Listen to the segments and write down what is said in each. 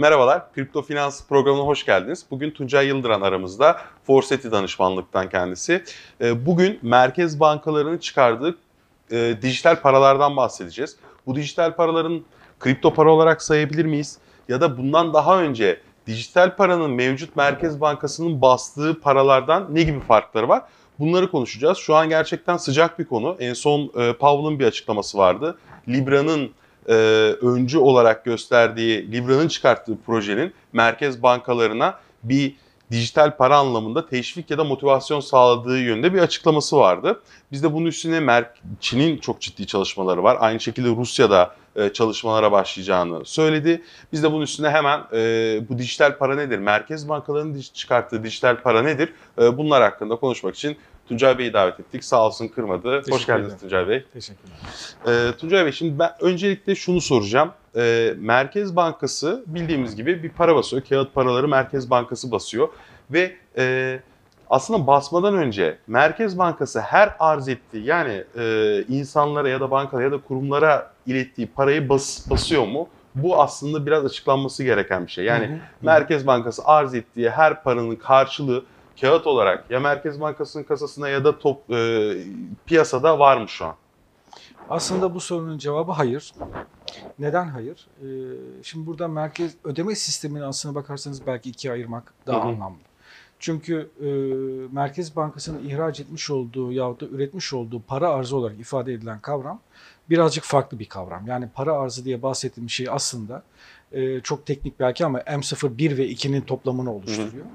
Merhabalar, Kripto Finans programına hoş geldiniz. Bugün Tuncay Yıldıran aramızda, Forseti danışmanlıktan kendisi. Ee, bugün merkez bankalarının çıkardığı e, dijital paralardan bahsedeceğiz. Bu dijital paraların kripto para olarak sayabilir miyiz? Ya da bundan daha önce dijital paranın mevcut merkez bankasının bastığı paralardan ne gibi farkları var? Bunları konuşacağız. Şu an gerçekten sıcak bir konu. En son e, bir açıklaması vardı. Libra'nın e, öncü olarak gösterdiği, Libra'nın çıkarttığı projenin merkez bankalarına bir dijital para anlamında teşvik ya da motivasyon sağladığı yönde bir açıklaması vardı. Biz de bunun üstüne Çin'in çok ciddi çalışmaları var. Aynı şekilde Rusya'da e, çalışmalara başlayacağını söyledi. Biz de bunun üstüne hemen e, bu dijital para nedir? Merkez bankalarının çıkarttığı dijital para nedir? E, bunlar hakkında konuşmak için Tuncay Bey'i davet ettik. Sağ olsun kırmadı. Hoş geldiniz Tuncay Bey. Teşekkürler. Ee, Tuncay Bey şimdi ben öncelikle şunu soracağım. Ee, Merkez Bankası bildiğimiz gibi bir para basıyor. Kağıt paraları Merkez Bankası basıyor. Ve e, aslında basmadan önce Merkez Bankası her arz ettiği yani e, insanlara ya da bankalara ya da kurumlara ilettiği parayı bas, basıyor mu? Bu aslında biraz açıklanması gereken bir şey. Yani hı hı. Merkez Bankası arz ettiği her paranın karşılığı kağıt olarak ya Merkez Bankası'nın kasasına ya da top e, piyasada var mı şu an? Aslında bu sorunun cevabı hayır. Neden hayır? Ee, şimdi burada merkez ödeme sistemini aslına bakarsanız belki ikiye ayırmak daha hı hı. anlamlı. Çünkü e, Merkez Bankası'nın ihraç etmiş olduğu yahut da üretmiş olduğu para arzı olarak ifade edilen kavram birazcık farklı bir kavram. Yani para arzı diye bahsettiğim şey aslında e, çok teknik belki ama M0, 1 ve 2'nin toplamını oluşturuyor. Hı.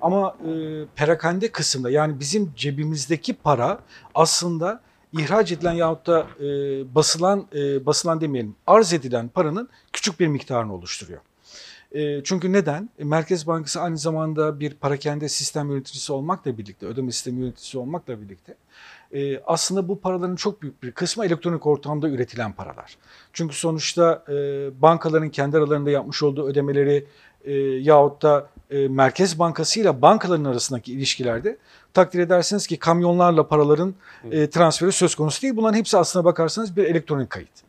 Ama e, perakende kısımda yani bizim cebimizdeki para aslında ihraç edilen yahut da e, basılan e, basılan demeyelim arz edilen paranın küçük bir miktarını oluşturuyor. E, çünkü neden? E, Merkez Bankası aynı zamanda bir parakende sistem yöneticisi olmakla birlikte, ödeme sistemi yöneticisi olmakla birlikte e, aslında bu paraların çok büyük bir kısmı elektronik ortamda üretilen paralar. Çünkü sonuçta e, bankaların kendi aralarında yapmış olduğu ödemeleri e, yahut da e, Merkez Bankası ile bankaların arasındaki ilişkilerde takdir edersiniz ki kamyonlarla paraların e, transferi söz konusu değil. Bunların hepsi aslına bakarsanız bir elektronik kayıt.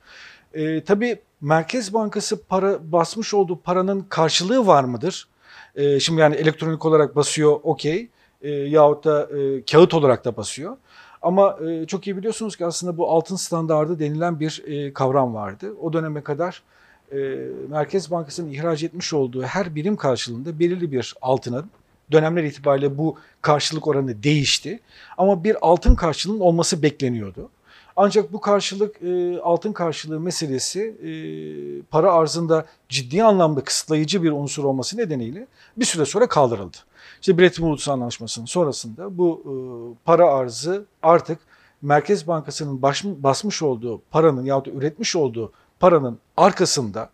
E, tabii Merkez Bankası para basmış olduğu paranın karşılığı var mıdır? E, şimdi yani elektronik olarak basıyor okey e, yahut da e, kağıt olarak da basıyor. Ama e, çok iyi biliyorsunuz ki aslında bu altın standardı denilen bir e, kavram vardı. O döneme kadar e, Merkez Bankası'nın ihraç etmiş olduğu her birim karşılığında belirli bir altının dönemler itibariyle bu karşılık oranı değişti. Ama bir altın karşılığının olması bekleniyordu. Ancak bu karşılık e, altın karşılığı meselesi e, para arzında ciddi anlamda kısıtlayıcı bir unsur olması nedeniyle bir süre sonra kaldırıldı. İşte Bretton Woods Anlaşması'nın sonrasında bu e, para arzı artık Merkez Bankası'nın basmış olduğu paranın yahut da üretmiş olduğu paranın arkasında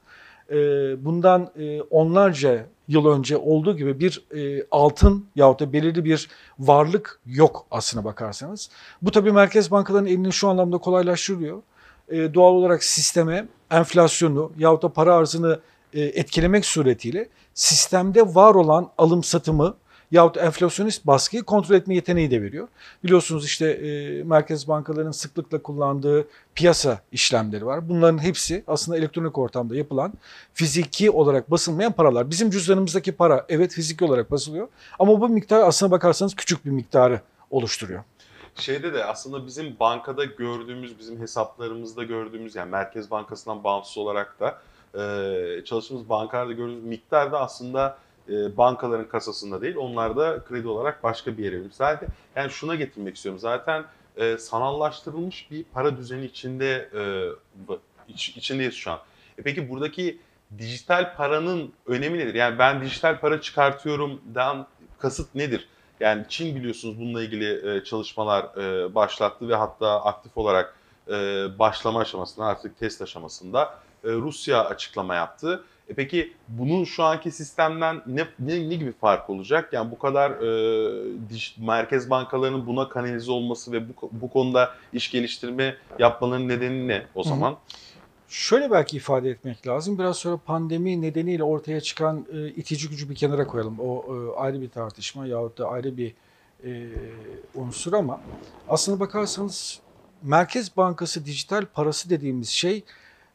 bundan e, onlarca yıl önce olduğu gibi bir e, altın yahut da belirli bir varlık yok aslına bakarsanız. Bu tabii merkez bankalarının elini şu anlamda kolaylaştırıyor. E, doğal olarak sisteme enflasyonu yahut da para arzını etkilemek suretiyle sistemde var olan alım satımı yahut enflasyonist baskıyı kontrol etme yeteneği de veriyor. Biliyorsunuz işte e, merkez bankalarının sıklıkla kullandığı piyasa işlemleri var. Bunların hepsi aslında elektronik ortamda yapılan fiziki olarak basılmayan paralar. Bizim cüzdanımızdaki para evet fiziki olarak basılıyor ama bu miktar aslına bakarsanız küçük bir miktarı oluşturuyor. Şeyde de aslında bizim bankada gördüğümüz, bizim hesaplarımızda gördüğümüz yani Merkez Bankası'ndan bağımsız olarak da e, çalıştığımız bankalarda gördüğümüz miktar da aslında e, bankaların kasasında değil. Onlar da kredi olarak başka bir yere verilmiş. Zaten yani şuna getirmek istiyorum. Zaten e, sanallaştırılmış bir para düzeni içinde e, iç, içindeyiz şu an. E peki buradaki dijital paranın önemi nedir? Yani ben dijital para çıkartıyorum dan kasıt nedir? Yani Çin biliyorsunuz bununla ilgili e, çalışmalar e, başlattı ve hatta aktif olarak e, başlama aşamasında artık test aşamasında e, Rusya açıklama yaptı. E peki bunun şu anki sistemden ne, ne, ne gibi fark olacak? Yani bu kadar e, diş, merkez bankalarının buna kanalize olması ve bu, bu konuda iş geliştirme yapmalarının nedeni ne o zaman? Hı hı. Şöyle belki ifade etmek lazım. Biraz sonra pandemi nedeniyle ortaya çıkan e, itici gücü bir kenara koyalım. O e, ayrı bir tartışma yahut da ayrı bir e, unsur ama aslına bakarsanız Merkez Bankası dijital parası dediğimiz şey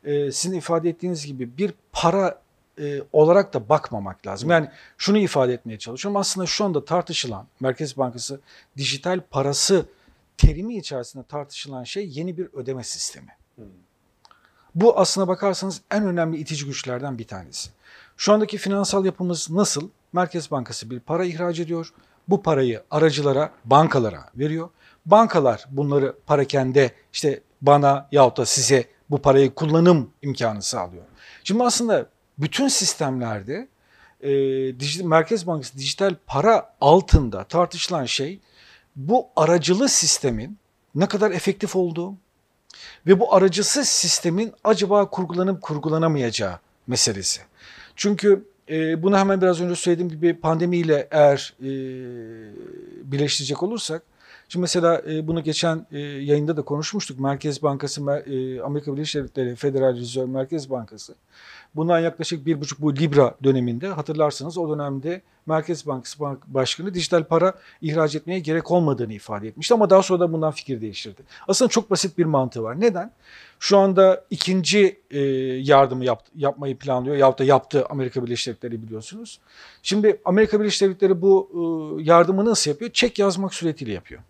e, sizin ifade ettiğiniz gibi bir para e, olarak da bakmamak lazım. Yani şunu ifade etmeye çalışıyorum. Aslında şu anda tartışılan Merkez Bankası dijital parası terimi içerisinde tartışılan şey yeni bir ödeme sistemi. Bu aslına bakarsanız en önemli itici güçlerden bir tanesi. Şu andaki finansal yapımız nasıl? Merkez Bankası bir para ihraç ediyor. Bu parayı aracılara, bankalara veriyor. Bankalar bunları parakende işte bana yahut da size bu parayı kullanım imkanı sağlıyor. Şimdi aslında bütün sistemlerde e, dijital, Merkez Bankası dijital para altında tartışılan şey bu aracılı sistemin ne kadar efektif olduğu ve bu aracısız sistemin acaba kurgulanıp kurgulanamayacağı meselesi. Çünkü e, bunu hemen biraz önce söylediğim gibi pandemiyle eğer e, birleştirecek olursak, şimdi mesela e, bunu geçen e, yayında da konuşmuştuk. Merkez Bankası, e, Amerika Birleşik Devletleri Federal Rezerv Merkez Bankası. Bundan yaklaşık bir buçuk bu Libra döneminde hatırlarsınız o dönemde Merkez Bankası Bank Başkanı dijital para ihraç etmeye gerek olmadığını ifade etmişti ama daha sonra da bundan fikir değiştirdi. Aslında çok basit bir mantığı var. Neden? Şu anda ikinci e, yardımı yap, yapmayı planlıyor yahut da yaptı Amerika Birleşik Devletleri biliyorsunuz. Şimdi Amerika Birleşik Devletleri bu yardımı nasıl yapıyor? Çek yazmak suretiyle yapıyor.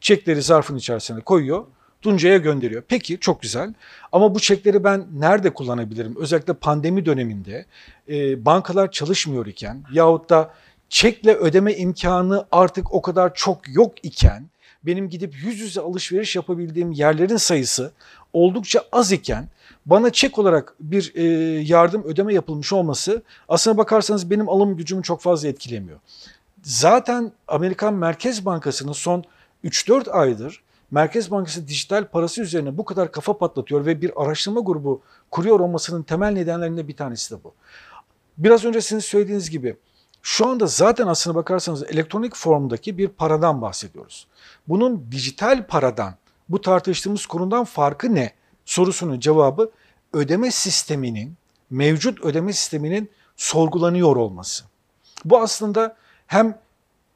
Çekleri zarfın içerisine koyuyor. Tuncay'a gönderiyor. Peki çok güzel ama bu çekleri ben nerede kullanabilirim? Özellikle pandemi döneminde e, bankalar çalışmıyor iken yahut da çekle ödeme imkanı artık o kadar çok yok iken benim gidip yüz yüze alışveriş yapabildiğim yerlerin sayısı oldukça az iken bana çek olarak bir e, yardım ödeme yapılmış olması aslına bakarsanız benim alım gücümü çok fazla etkilemiyor. Zaten Amerikan Merkez Bankası'nın son 3-4 aydır Merkez Bankası dijital parası üzerine bu kadar kafa patlatıyor ve bir araştırma grubu kuruyor olmasının temel nedenlerinden bir tanesi de bu. Biraz önce sizin söylediğiniz gibi şu anda zaten aslına bakarsanız elektronik formdaki bir paradan bahsediyoruz. Bunun dijital paradan, bu tartıştığımız konudan farkı ne? Sorusunun cevabı ödeme sisteminin, mevcut ödeme sisteminin sorgulanıyor olması. Bu aslında hem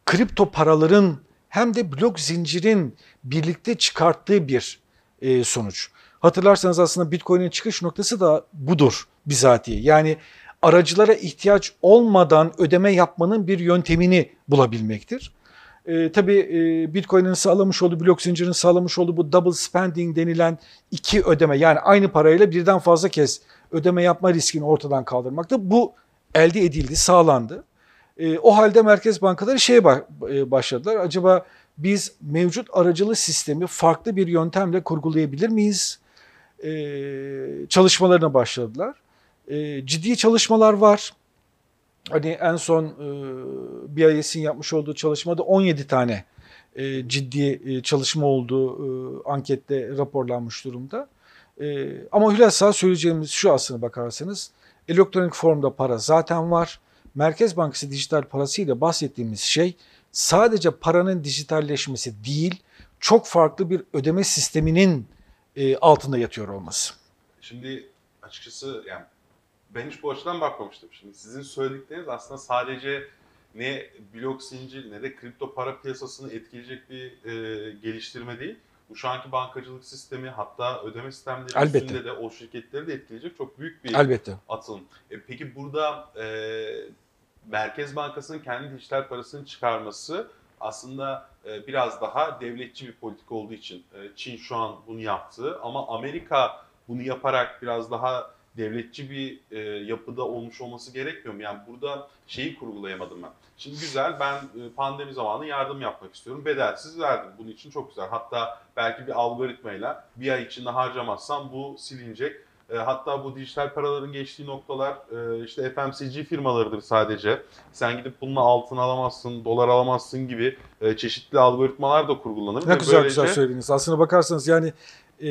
kripto paraların hem de blok zincirin birlikte çıkarttığı bir e, sonuç. Hatırlarsanız aslında Bitcoin'in çıkış noktası da budur bizatihi. Yani aracılara ihtiyaç olmadan ödeme yapmanın bir yöntemini bulabilmektir. E, tabii e, Bitcoin'in sağlamış olduğu, blok zincirin sağlamış olduğu bu double spending denilen iki ödeme yani aynı parayla birden fazla kez ödeme yapma riskini ortadan kaldırmakta. Bu elde edildi, sağlandı. E, o halde merkez bankaları şeye e, başladılar. Acaba biz mevcut aracılı sistemi farklı bir yöntemle kurgulayabilir miyiz? E, çalışmalarına başladılar. E, ciddi çalışmalar var. Hani en son e, BIS'in yapmış olduğu çalışmada 17 tane e, ciddi e, çalışma olduğu e, ankette raporlanmış durumda. E, ama hülasa söyleyeceğimiz şu aslına bakarsanız elektronik formda para zaten var. Merkez Bankası dijital parasıyla bahsettiğimiz şey sadece paranın dijitalleşmesi değil, çok farklı bir ödeme sisteminin e, altında yatıyor olması. Şimdi açıkçası yani ben hiç bu açıdan bakmamıştım. Şimdi sizin söyledikleriniz aslında sadece ne blok zincir ne de kripto para piyasasını etkileyecek bir e, geliştirme değil. Bu şu anki bankacılık sistemi hatta ödeme sistemleri Elbette. üstünde de o şirketleri de etkileyecek çok büyük bir Elbette. atılım. E, peki burada e, Merkez Bankası'nın kendi dijital parasını çıkarması aslında e, biraz daha devletçi bir politika olduğu için e, Çin şu an bunu yaptı ama Amerika bunu yaparak biraz daha devletçi bir e, yapıda olmuş olması gerekmiyor mu? Yani burada şeyi kurgulayamadım ben. Şimdi güzel ben pandemi zamanı yardım yapmak istiyorum. Bedelsiz verdim. Bunun için çok güzel. Hatta belki bir algoritmayla bir ay içinde harcamazsam bu silinecek. E, hatta bu dijital paraların geçtiği noktalar e, işte FMCG firmalarıdır sadece. Sen gidip bununla altın alamazsın, dolar alamazsın gibi e, çeşitli algoritmalar da kurgulanır. Ne Ve güzel böylece- güzel söylediniz. Aslına bakarsanız yani e,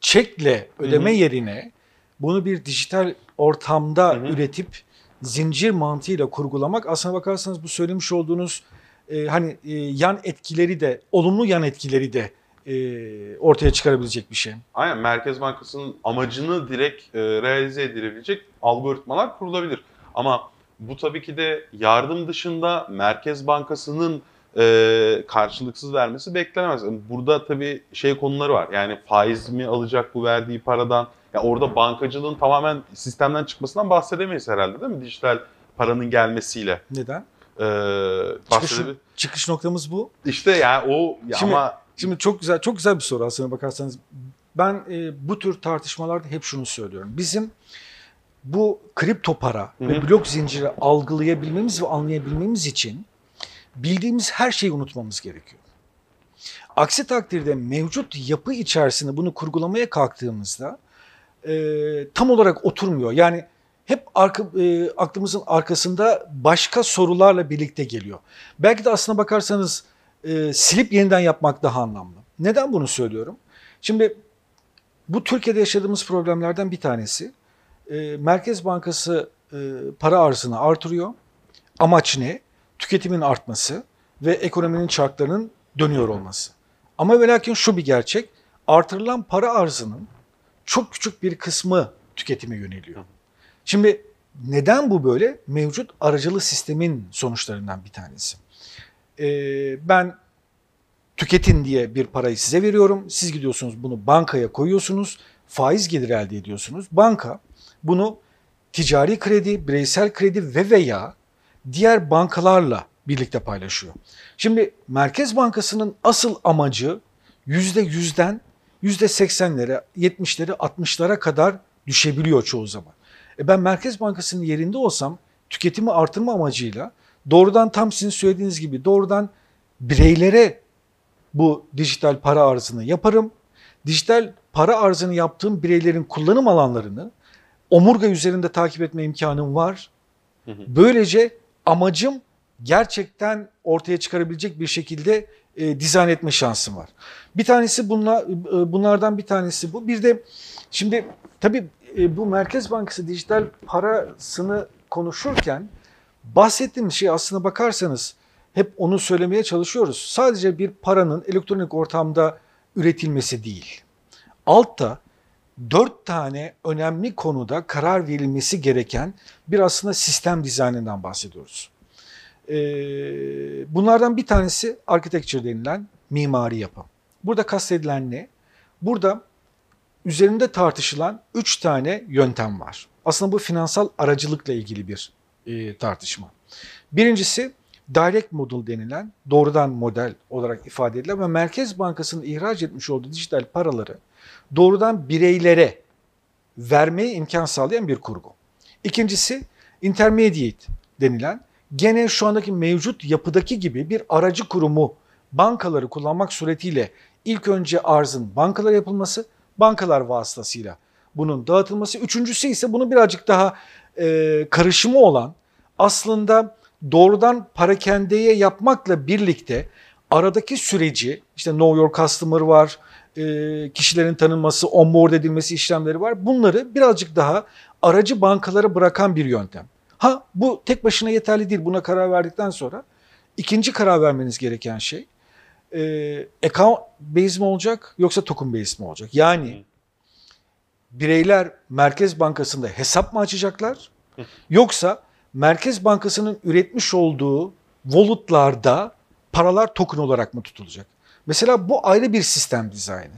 çekle ödeme Hı hı. yerine bunu bir dijital ortamda Hı hı. üretip zincir mantığıyla kurgulamak aslına bakarsanız bu söylemiş olduğunuz e, hani e, yan etkileri de olumlu yan etkileri de e, ortaya çıkarabilecek bir şey. Aynen Merkez Bankası'nın amacını direkt e, realize edilebilecek algoritmalar kurulabilir. Ama bu tabii ki de yardım dışında Merkez Bankası'nın e, karşılıksız vermesi beklenemez. Yani Burada tabii şey konuları var. Yani faiz mi alacak bu verdiği paradan? Ya orada bankacılığın tamamen sistemden çıkmasından bahsedemeyiz herhalde değil mi? Dijital paranın gelmesiyle. Neden? Ee, Çıkış, bahsedebil- çıkış noktamız bu. İşte yani o ya Şimdi- ama Şimdi çok güzel çok güzel bir soru aslına bakarsanız. Ben e, bu tür tartışmalarda hep şunu söylüyorum. Bizim bu kripto para Hı ve blok zinciri algılayabilmemiz ve anlayabilmemiz için bildiğimiz her şeyi unutmamız gerekiyor. Aksi takdirde mevcut yapı içerisinde bunu kurgulamaya kalktığımızda e, tam olarak oturmuyor. Yani hep arka, e, aklımızın arkasında başka sorularla birlikte geliyor. Belki de aslına bakarsanız e, silip yeniden yapmak daha anlamlı. Neden bunu söylüyorum? Şimdi bu Türkiye'de yaşadığımız problemlerden bir tanesi. E, Merkez Bankası e, para arzını artırıyor. Amaç ne? Tüketimin artması ve ekonominin çarklarının dönüyor olması. Ama ve lakin şu bir gerçek. Artırılan para arzının çok küçük bir kısmı tüketime yöneliyor. Şimdi neden bu böyle? Mevcut aracılı sistemin sonuçlarından bir tanesi. Ee, ben tüketin diye bir parayı size veriyorum. Siz gidiyorsunuz bunu bankaya koyuyorsunuz. Faiz geliri elde ediyorsunuz. Banka bunu ticari kredi, bireysel kredi ve veya diğer bankalarla birlikte paylaşıyor. Şimdi Merkez Bankası'nın asıl amacı %100'den %80'lere, 70'lere, 60'lara kadar düşebiliyor çoğu zaman. E ben Merkez Bankası'nın yerinde olsam tüketimi artırma amacıyla doğrudan tam sizin söylediğiniz gibi doğrudan bireylere bu dijital para arzını yaparım. Dijital para arzını yaptığım bireylerin kullanım alanlarını omurga üzerinde takip etme imkanım var. Böylece amacım gerçekten ortaya çıkarabilecek bir şekilde e, dizayn etme şansım var. Bir tanesi bunlar, e, bunlardan bir tanesi bu. Bir de şimdi tabii e, bu Merkez Bankası dijital parasını konuşurken bahsettiğimiz şey aslına bakarsanız hep onu söylemeye çalışıyoruz. Sadece bir paranın elektronik ortamda üretilmesi değil. Altta dört tane önemli konuda karar verilmesi gereken bir aslında sistem dizaynından bahsediyoruz. Ee, bunlardan bir tanesi architecture denilen mimari yapı. Burada kastedilen ne? Burada üzerinde tartışılan üç tane yöntem var. Aslında bu finansal aracılıkla ilgili bir e, tartışma. Birincisi direct model denilen doğrudan model olarak ifade edilen ve Merkez Bankası'nın ihraç etmiş olduğu dijital paraları doğrudan bireylere vermeye imkan sağlayan bir kurgu. İkincisi intermediate denilen gene şu andaki mevcut yapıdaki gibi bir aracı kurumu bankaları kullanmak suretiyle ilk önce arzın bankalara yapılması, bankalar vasıtasıyla bunun dağıtılması. Üçüncüsü ise bunu birazcık daha e, karışımı olan aslında doğrudan parakendeye yapmakla birlikte aradaki süreci işte know your customer var, e, kişilerin tanınması, onboard edilmesi işlemleri var. Bunları birazcık daha aracı bankalara bırakan bir yöntem. Ha bu tek başına yeterli değil. Buna karar verdikten sonra ikinci karar vermeniz gereken şey e, account based mi olacak yoksa token based mi olacak? Yani bireyler Merkez Bankası'nda hesap mı açacaklar? Yoksa Merkez Bankası'nın üretmiş olduğu wallet'larda paralar token olarak mı tutulacak? Mesela bu ayrı bir sistem dizaynı.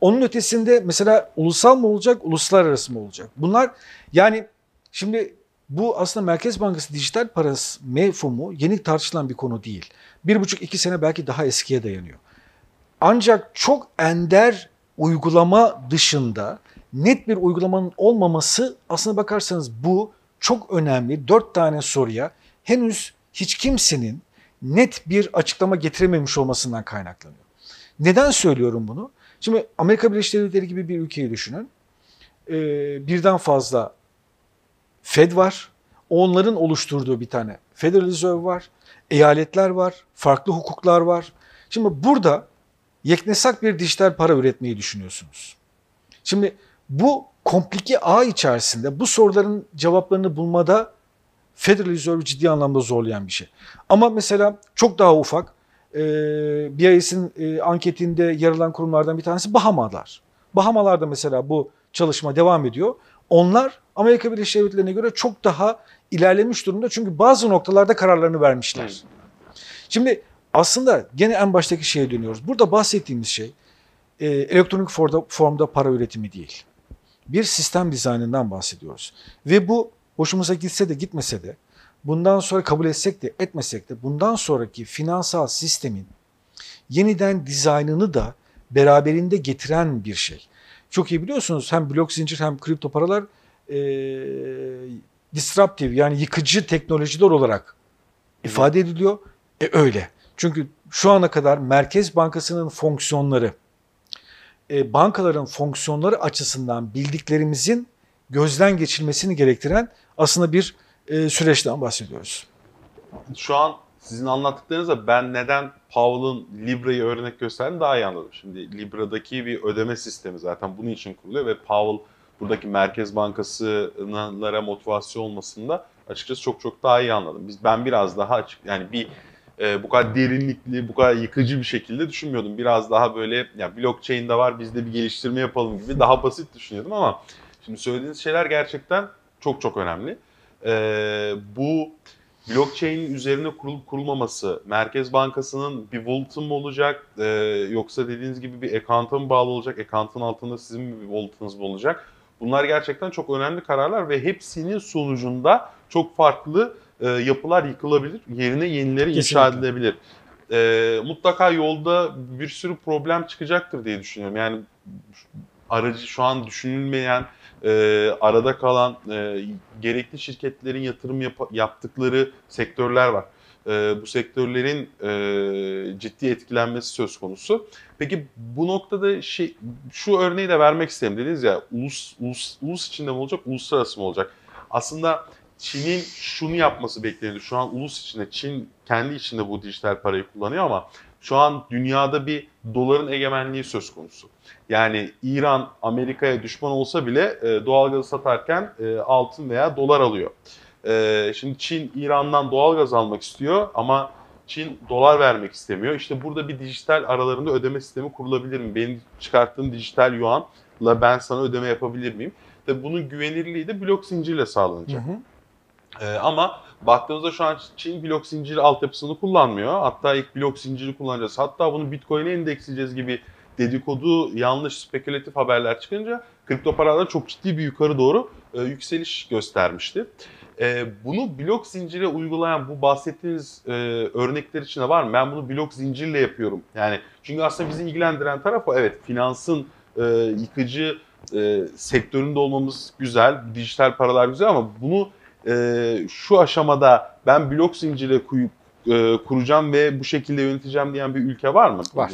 Onun ötesinde mesela ulusal mı olacak, uluslararası mı olacak? Bunlar yani şimdi bu aslında Merkez Bankası dijital parası mefhumu yeni tartışılan bir konu değil. Bir buçuk iki sene belki daha eskiye dayanıyor. Ancak çok ender uygulama dışında net bir uygulamanın olmaması aslına bakarsanız bu çok önemli. Dört tane soruya henüz hiç kimsenin net bir açıklama getirememiş olmasından kaynaklanıyor. Neden söylüyorum bunu? Şimdi Amerika Birleşik Devletleri gibi bir ülkeyi düşünün. Ee, birden fazla Fed var. Onların oluşturduğu bir tane Federal Reserve var. Eyaletler var. Farklı hukuklar var. Şimdi burada yeknesak bir dijital para üretmeyi düşünüyorsunuz. Şimdi bu komplike ağ içerisinde bu soruların cevaplarını bulmada Federal Reserve ciddi anlamda zorlayan bir şey. Ama mesela çok daha ufak e, BIS'in e, anketinde yer alan kurumlardan bir tanesi Bahamalar. Bahamalarda mesela bu çalışma devam ediyor. Onlar Amerika Birleşik Devletleri'ne göre çok daha ilerlemiş durumda. Çünkü bazı noktalarda kararlarını vermişler. Şimdi aslında gene en baştaki şeye dönüyoruz. Burada bahsettiğimiz şey e, elektronik formda, formda para üretimi değil. Bir sistem dizaynından bahsediyoruz. Ve bu hoşumuza gitse de gitmese de bundan sonra kabul etsek de etmesek de bundan sonraki finansal sistemin yeniden dizaynını da beraberinde getiren bir şey. Çok iyi biliyorsunuz hem blok zincir hem kripto paralar e, disruptive yani yıkıcı teknolojiler olarak ifade ediliyor. E öyle. Çünkü şu ana kadar Merkez Bankası'nın fonksiyonları, e, bankaların fonksiyonları açısından bildiklerimizin gözden geçilmesini gerektiren aslında bir e, süreçten bahsediyoruz. Şu an sizin anlattıklarınızda ben neden Powell'ın Libra'yı örnek gösterdiğini daha iyi anladım. Şimdi Libra'daki bir ödeme sistemi zaten bunun için kuruluyor ve Powell buradaki Merkez Bankası'nlara motivasyon olmasında açıkçası çok çok daha iyi anladım. Biz ben biraz daha açık yani bir e, bu kadar derinlikli, bu kadar yıkıcı bir şekilde düşünmüyordum. Biraz daha böyle ya blockchain'de var biz de bir geliştirme yapalım gibi daha basit düşünüyordum ama şimdi söylediğiniz şeyler gerçekten çok çok önemli. E, bu blockchain'in üzerine kurulup kurulmaması, Merkez Bankası'nın bir wallet'ı mı olacak e, yoksa dediğiniz gibi bir account'a mı bağlı olacak, account'ın altında sizin bir wallet'ınız mı olacak? Bunlar gerçekten çok önemli kararlar ve hepsinin sonucunda çok farklı e, yapılar yıkılabilir, yerine yenileri inşa edilebilir. E, mutlaka yolda bir sürü problem çıkacaktır diye düşünüyorum. Yani aracı şu an düşünülmeyen, e, arada kalan e, gerekli şirketlerin yatırım yap- yaptıkları sektörler var. E, bu sektörlerin e, ciddi etkilenmesi söz konusu. Peki bu noktada şey, şu örneği de vermek isterim dediniz ya ulus, ulus, ulus içinde mi olacak, uluslararası mı olacak? Aslında Çin'in şunu yapması bekleniyor. Şu an ulus içinde, Çin kendi içinde bu dijital parayı kullanıyor ama şu an dünyada bir doların egemenliği söz konusu. Yani İran Amerika'ya düşman olsa bile e, doğalgazı satarken e, altın veya dolar alıyor. E, şimdi Çin İran'dan doğalgaz almak istiyor ama Çin dolar vermek istemiyor. İşte burada bir dijital aralarında ödeme sistemi kurulabilir mi? Benim çıkarttığım dijital yuanla ben sana ödeme yapabilir miyim? Tabii bunun güvenilirliği de blok zincirle sağlanacak. Hı hı. Ee, ama baktığımızda şu an Çin blok zinciri altyapısını kullanmıyor. Hatta ilk blok zinciri kullanacağız. Hatta bunu Bitcoin'e endeksleyeceğiz gibi dedikodu, yanlış spekülatif haberler çıkınca kripto paralar çok ciddi bir yukarı doğru e, yükseliş göstermişti. E, bunu blok zincire uygulayan bu bahsettiğiniz e, örnekler içinde var mı? Ben bunu blok zincirle yapıyorum. Yani çünkü aslında bizi ilgilendiren taraf o. Evet finansın e, yıkıcı e, sektöründe olmamız güzel, dijital paralar güzel ama bunu e, şu aşamada ben blok zincire koyup e, kuracağım ve bu şekilde yöneteceğim diyen bir ülke var mı? Var.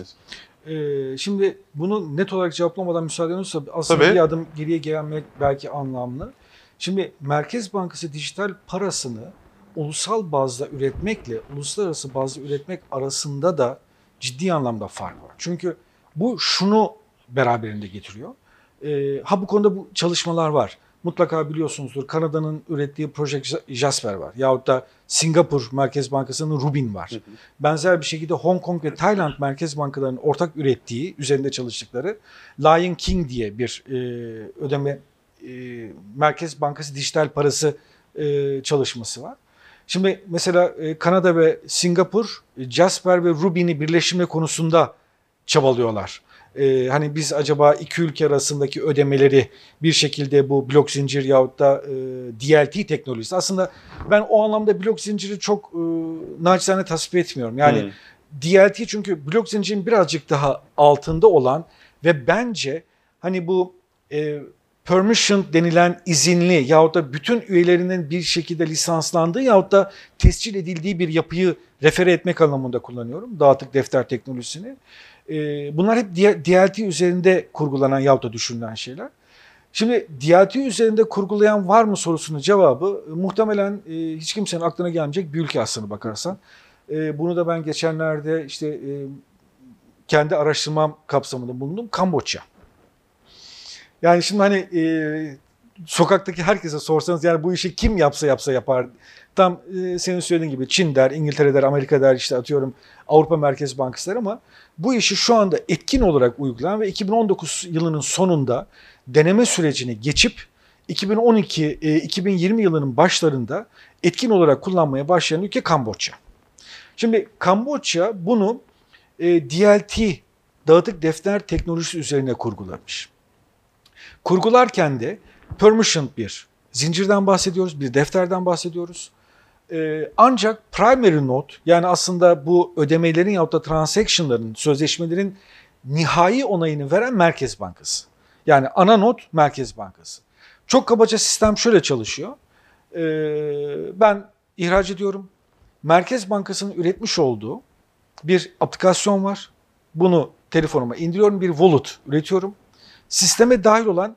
Ee, şimdi bunu net olarak cevaplamadan müsaade olursa aslında Tabii. bir adım geriye gelmek belki anlamlı. Şimdi Merkez Bankası dijital parasını ulusal bazda üretmekle uluslararası bazda üretmek arasında da ciddi anlamda fark var. Çünkü bu şunu beraberinde getiriyor. Ee, ha bu konuda bu çalışmalar var. Mutlaka biliyorsunuzdur Kanada'nın ürettiği proje Jasper var. Yahut da Singapur Merkez Bankası'nın Rubin var. Hı hı. Benzer bir şekilde Hong Kong ve Tayland merkez bankalarının ortak ürettiği, üzerinde çalıştıkları Lion King diye bir e, ödeme e, Merkez Bankası dijital parası e, çalışması var. Şimdi mesela e, Kanada ve Singapur e, Jasper ve Rubin'i birleştirme konusunda çabalıyorlar. E, hani biz acaba iki ülke arasındaki ödemeleri bir şekilde bu blok zincir yahut da e, DLT teknolojisi. Aslında ben o anlamda blok zinciri çok e, naçizane tasvip etmiyorum. Yani Hı. DLT çünkü blok zincirin birazcık daha altında olan ve bence hani bu e, permission denilen izinli yahut da bütün üyelerinin bir şekilde lisanslandığı yahut da tescil edildiği bir yapıyı refere etmek anlamında kullanıyorum. Dağıtık defter teknolojisini. E, bunlar hep DLT üzerinde kurgulanan yahut da düşünülen şeyler. Şimdi DLT üzerinde kurgulayan var mı sorusunun cevabı muhtemelen e, hiç kimsenin aklına gelmeyecek bir ülke aslına bakarsan. E, bunu da ben geçenlerde işte e, kendi araştırmam kapsamında bulundum. Kamboçya. Yani şimdi hani sokaktaki herkese sorsanız yani bu işi kim yapsa yapsa yapar. Tam e, senin söylediğin gibi Çin der, İngiltere der, Amerika der işte atıyorum Avrupa Merkez Bankası der ama bu işi şu anda etkin olarak uygulayan ve 2019 yılının sonunda deneme sürecini geçip 2012 e, 2020 yılının başlarında etkin olarak kullanmaya başlayan ülke Kamboçya. Şimdi Kamboçya bunu e, DLT dağıtık defter teknolojisi üzerine kurgulamış. Kurgularken de permissioned bir zincirden bahsediyoruz, bir defterden bahsediyoruz. Ee, ancak primary node yani aslında bu ödemelerin yahut da transaction'ların, sözleşmelerin nihai onayını veren Merkez Bankası. Yani ana nod Merkez Bankası. Çok kabaca sistem şöyle çalışıyor. Ee, ben ihraç ediyorum. Merkez Bankası'nın üretmiş olduğu bir aplikasyon var. Bunu telefonuma indiriyorum. Bir wallet üretiyorum. Sisteme dahil olan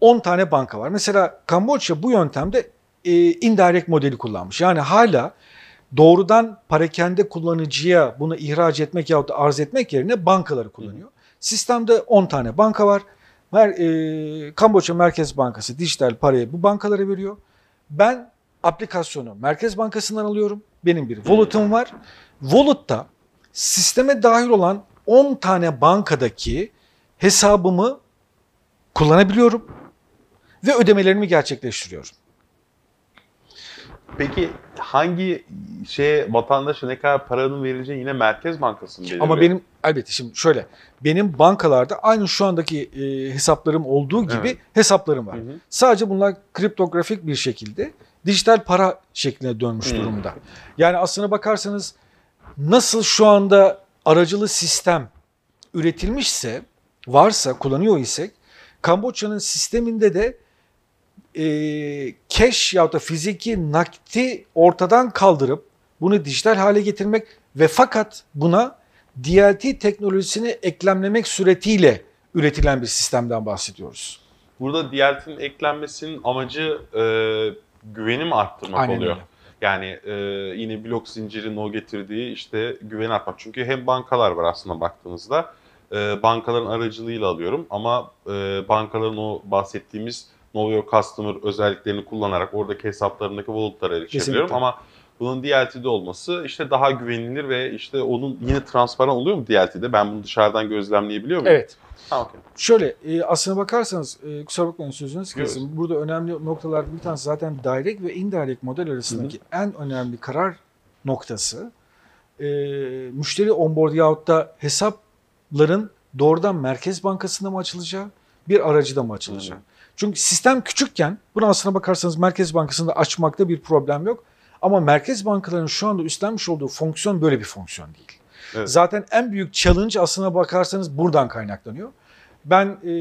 10 tane banka var. Mesela Kamboçya bu yöntemde e, indirect modeli kullanmış. Yani hala doğrudan parakende kullanıcıya bunu ihraç etmek yahut da arz etmek yerine bankaları kullanıyor. Sistemde 10 tane banka var. Mer, e, Kamboçya Merkez Bankası dijital parayı bu bankalara veriyor. Ben aplikasyonu Merkez Bankası'ndan alıyorum. Benim bir wallet'ım var. Wallet'ta sisteme dahil olan 10 tane bankadaki hesabımı kullanabiliyorum ve ödemelerimi gerçekleştiriyorum. Peki hangi şeye vatandaşa ne kadar paranın verileceği yine Merkez Bankası'nın belirliyor. Ama benim elbette şimdi şöyle benim bankalarda aynı şu andaki e, hesaplarım olduğu gibi Evet. hesaplarım var. Hı hı. Sadece bunlar kriptografik bir şekilde dijital para şekline dönmüş Hı. durumda. Yani aslına bakarsanız nasıl şu anda aracılı sistem üretilmişse, varsa, kullanıyor isek Kamboçya'nın sisteminde de e, cash ya da fiziki nakti ortadan kaldırıp bunu dijital hale getirmek ve fakat buna DLT teknolojisini eklemlemek suretiyle üretilen bir sistemden bahsediyoruz. Burada DLT'nin eklenmesinin amacı e, güveni mi arttırmak Aynen oluyor? öyle. Yani e, yine blok zincirinin o getirdiği işte güveni artmak. Çünkü hem bankalar var aslında baktığınızda. E, bankaların aracılığıyla alıyorum ama e, bankaların o bahsettiğimiz Know Your Customer özelliklerini kullanarak oradaki hesaplarındaki wallet'lara erişebiliyorum. Ama bunun DLT'de olması işte daha güvenilir ve işte onun yine transparan oluyor mu DLT'de? Ben bunu dışarıdan gözlemleyebiliyor muyum? Evet. Ha, okey. Şöyle e, aslına bakarsanız e, kusura bakmayın sözünüzü Yok. kesin. Burada önemli noktalardan bir tanesi zaten direct ve indirect model arasındaki en önemli karar noktası e, müşteri onboard yahut da hesapların doğrudan Merkez Bankası'nda mı açılacağı bir aracıda mı açılacağı. Hı. Çünkü sistem küçükken buna aslına bakarsanız Merkez Bankası'nda açmakta bir problem yok. Ama merkez bankalarının şu anda üstlenmiş olduğu fonksiyon böyle bir fonksiyon değil. Evet. Zaten en büyük challenge aslına bakarsanız buradan kaynaklanıyor. Ben e,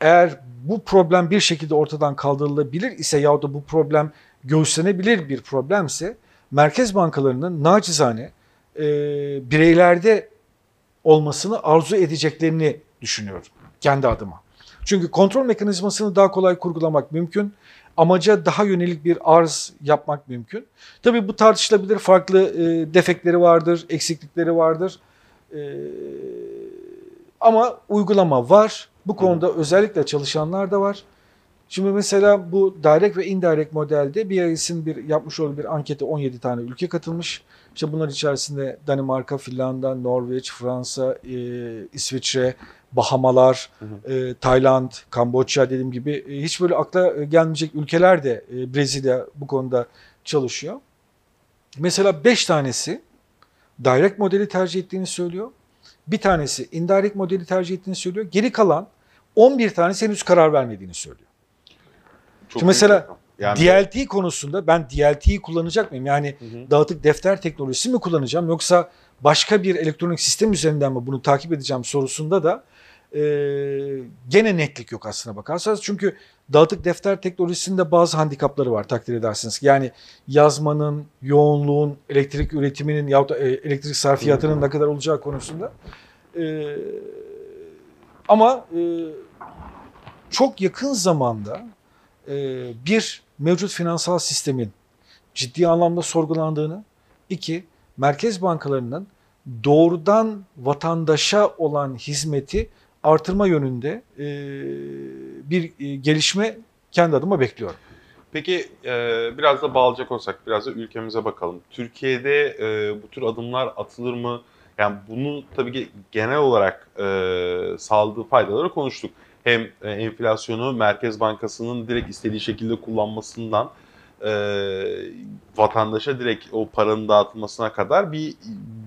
eğer bu problem bir şekilde ortadan kaldırılabilir ise yahut da bu problem göğüslenebilir bir problemse merkez bankalarının nacizane e, bireylerde olmasını arzu edeceklerini düşünüyorum kendi adıma. Çünkü kontrol mekanizmasını daha kolay kurgulamak mümkün. Amaca daha yönelik bir arz yapmak mümkün. Tabii bu tartışılabilir. Farklı e, defekleri vardır, eksiklikleri vardır. E, ama uygulama var. Bu konuda özellikle çalışanlar da var. Şimdi mesela bu direct ve indirect modelde BIS'in bir yapmış olduğu bir ankete 17 tane ülke katılmış. İşte bunlar içerisinde Danimarka, Finlandiya, Norveç, Fransa, e, İsviçre, Bahamalar, Hı e, Tayland, Kamboçya dediğim gibi e, hiç böyle akla gelmeyecek ülkeler de e, Brezilya bu konuda çalışıyor. Mesela 5 tanesi direct modeli tercih ettiğini söylüyor. Bir tanesi indirect modeli tercih ettiğini söylüyor. Geri kalan 11 tanesi henüz karar vermediğini söylüyor. Çok Şimdi mesela yani, DLT konusunda ben DLT'yi kullanacak mıyım? Yani Hı hı. dağıtık defter teknolojisi mi kullanacağım yoksa başka bir elektronik sistem üzerinden mi bunu takip edeceğim sorusunda da e, gene netlik yok aslına bakarsanız. Çünkü dağıtık defter teknolojisinde bazı handikapları var takdir edersiniz. Yani yazmanın, yoğunluğun, elektrik üretiminin yahut da e, elektrik sarfiyatının ne kadar olacağı konusunda. E, ama e, çok yakın zamanda e, bir mevcut finansal sistemin ciddi anlamda sorgulandığını, iki merkez bankalarının doğrudan vatandaşa olan hizmeti artırma yönünde e, bir e, gelişme kendi adıma bekliyorum. Peki e, biraz da bağlayacak olsak biraz da ülkemize bakalım. Türkiye'de bu tür adımlar atılır mı? Yani bunu tabii ki genel olarak sağladığı faydaları konuştuk. Hem enflasyonu Merkez Bankası'nın direkt istediği şekilde kullanmasından e, vatandaşa direkt o paranın dağıtılmasına kadar bir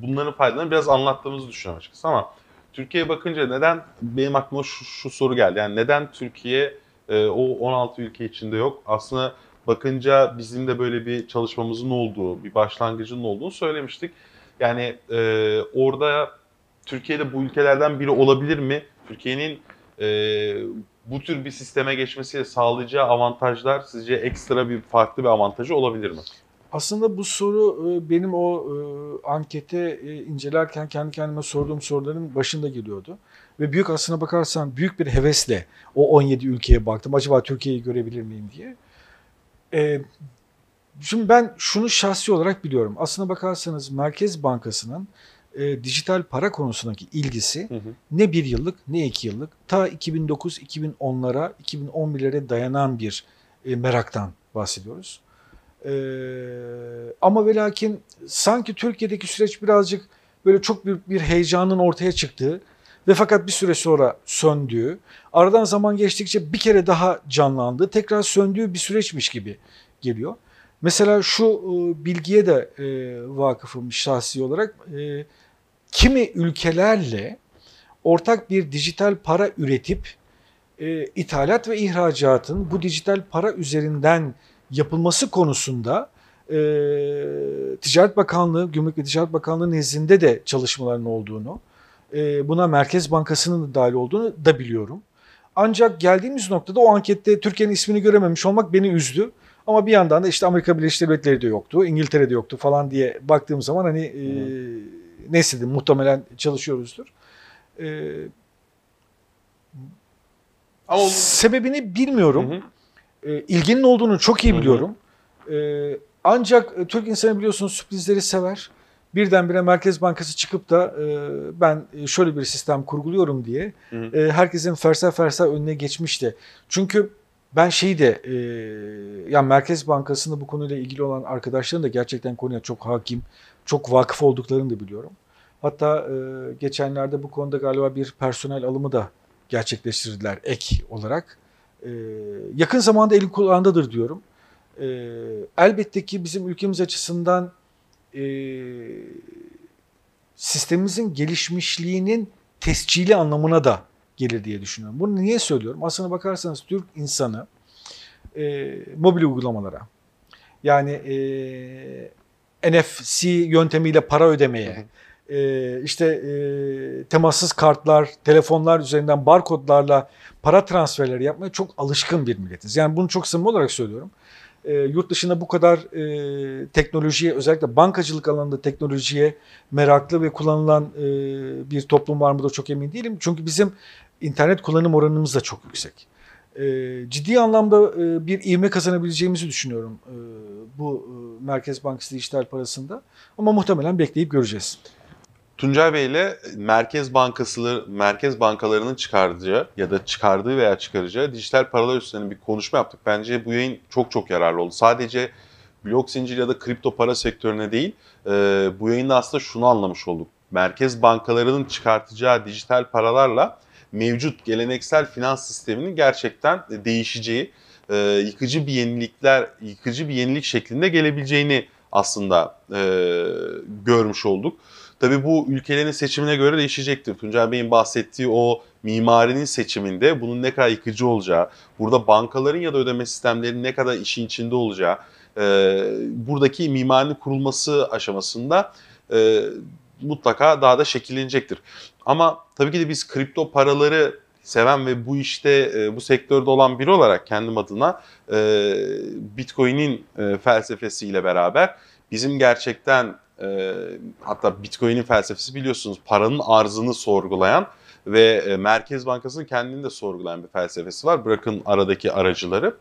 bunların faydalarını biraz anlattığımızı düşünüyorum açıkçası ama Türkiye'ye bakınca neden benim aklıma şu, şu soru geldi. Yani neden Türkiye e, o 16 ülke içinde yok? Aslında bakınca bizim de böyle bir çalışmamızın olduğu, bir başlangıcının olduğunu söylemiştik. Yani e, orada Türkiye'de bu ülkelerden biri olabilir mi? Türkiye'nin e, bu tür bir sisteme geçmesiyle sağlayacağı avantajlar sizce ekstra bir farklı bir avantajı olabilir mi? Aslında bu soru e, benim o e, ankete incelerken kendi kendime sorduğum soruların başında geliyordu. Ve büyük aslına bakarsan büyük bir hevesle o 17 ülkeye baktım. Acaba Türkiye'yi görebilir miyim diye. E, Şimdi ben şunu şahsi olarak biliyorum. Aslına bakarsanız Merkez Bankası'nın e, dijital para konusundaki ilgisi Hı hı. ne bir yıllık ne iki yıllık ta 2009-2010'lara 2011'lere dayanan bir e, meraktan bahsediyoruz. E, ama ve lakin sanki Türkiye'deki süreç birazcık böyle çok büyük bir heyecanın ortaya çıktığı ve fakat bir süre sonra söndüğü, aradan zaman geçtikçe bir kere daha canlandığı, tekrar söndüğü bir süreçmiş gibi geliyor. Mesela şu e, bilgiye de e, vakıfım şahsi olarak. Kimi ülkelerle ortak bir dijital para üretip e, ithalat ve ihracatın bu dijital para üzerinden yapılması konusunda e, Ticaret Bakanlığı, Gümrük ve Ticaret Bakanlığı nezdinde de çalışmaların olduğunu, e, buna Merkez Bankası'nın da dahil olduğunu da biliyorum. Ancak geldiğimiz noktada o ankette Türkiye'nin ismini görememiş olmak beni üzdü. Ama bir yandan da işte Amerika Birleşik Devletleri de yoktu, İngiltere'de yoktu falan diye baktığım zaman hani e, dedim, muhtemelen çalışıyoruzdur. E, Ama sebebini bilmiyorum. Hı hı. E, ilginin olduğunu çok iyi Hı hı. biliyorum. E, ancak Türk insanı biliyorsunuz sürprizleri sever. Birdenbire Merkez Bankası çıkıp da e, ben e, şöyle bir sistem kurguluyorum diye Hı hı. e, herkesin fersa fersa önüne geçmişti. Çünkü ben şeyi de e, yani Merkez Bankası'nda bu konuyla ilgili olan arkadaşların da gerçekten konuya çok hakim, çok vakıf olduklarını da biliyorum. Hatta e, geçenlerde bu konuda galiba bir personel alımı da gerçekleştirdiler ek olarak. E, yakın zamanda elin kulağındadır diyorum. E, elbette ki bizim ülkemiz açısından e, sistemimizin gelişmişliğinin tescili anlamına da gelir diye düşünüyorum. Bunu niye söylüyorum? Aslına bakarsanız Türk insanı e, mobil uygulamalara yani e, NFC yöntemiyle para ödemeye, e, işte e, temassız kartlar, telefonlar üzerinden barkodlarla para transferleri yapmaya çok alışkın bir milletiz. Yani bunu çok samimi olarak söylüyorum. E, yurt dışında bu kadar e, teknolojiye özellikle bankacılık alanında teknolojiye meraklı ve kullanılan e, bir toplum var mı da çok emin değilim. Çünkü bizim internet kullanım oranımız da çok yüksek. E, ciddi anlamda e, bir ivme kazanabileceğimizi düşünüyorum e, bu e, Merkez Bankası dijital parasında. Ama muhtemelen bekleyip göreceğiz. Tuncay Bey ile Merkez Bankası Merkez bankalarının çıkardığı ya da çıkardığı veya çıkaracağı dijital paralar üstüne bir konuşma yaptık. Bence bu yayın çok çok yararlı oldu. Sadece blok zincir ya da kripto para sektörüne değil, e, bu yayında aslında şunu anlamış olduk. Merkez bankalarının çıkartacağı dijital paralarla mevcut geleneksel finans sisteminin gerçekten değişeceği, e, yıkıcı bir yenilikler, yıkıcı bir yenilik şeklinde gelebileceğini aslında e, görmüş olduk. Tabii bu ülkelerin seçimine göre değişecektir. Tuncay Bey'in bahsettiği o mimarinin seçiminde bunun ne kadar yıkıcı olacağı, burada bankaların ya da ödeme sistemlerinin ne kadar işin içinde olacağı, e, buradaki mimarinin kurulması aşamasında e, mutlaka daha da şekillenecektir. Ama tabii ki de biz kripto paraları seven ve bu işte e, bu sektörde olan biri olarak kendim adına e, Bitcoin'in e, felsefesiyle beraber bizim gerçekten hatta Bitcoin'in felsefesi biliyorsunuz paranın arzını sorgulayan ve Merkez Bankası'nın kendini de sorgulayan bir felsefesi var. Bırakın aradaki aracıları.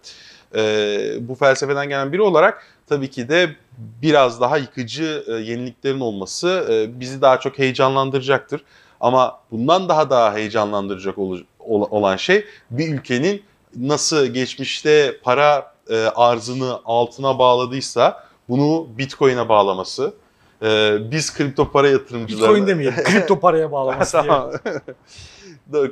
Bu felsefeden gelen biri olarak tabii ki de biraz daha yıkıcı yeniliklerin olması bizi daha çok heyecanlandıracaktır. Ama bundan daha daha heyecanlandıracak ol- ol- olan şey bir ülkenin nasıl geçmişte para e, arzını altına bağladıysa bunu Bitcoin'e bağlaması. E, biz kripto para yatırımcıları... Bitcoin demeyelim, kripto paraya bağlaması diye.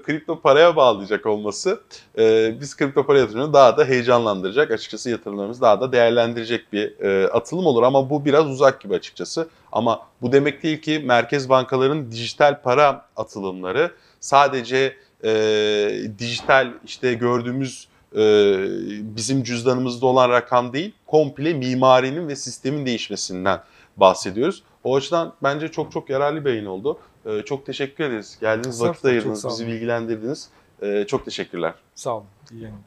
Kripto paraya bağlayacak olması e, biz kripto para yatırımını daha da heyecanlandıracak. Açıkçası yatırımlarımızı daha da değerlendirecek bir e, atılım olur ama bu biraz uzak gibi açıkçası. Ama bu demek değil ki merkez bankaların dijital para atılımları sadece e, dijital işte gördüğümüz e, bizim cüzdanımızda olan rakam değil, komple mimarinin ve sistemin değişmesinden bahsediyoruz. O açıdan bence çok çok yararlı bir yayın oldu. E, çok teşekkür ederiz. Geldiğiniz vakit ayırdınız, bizi bilgilendirdiniz. E, çok teşekkürler. Sağ olun. İyi yayınlar.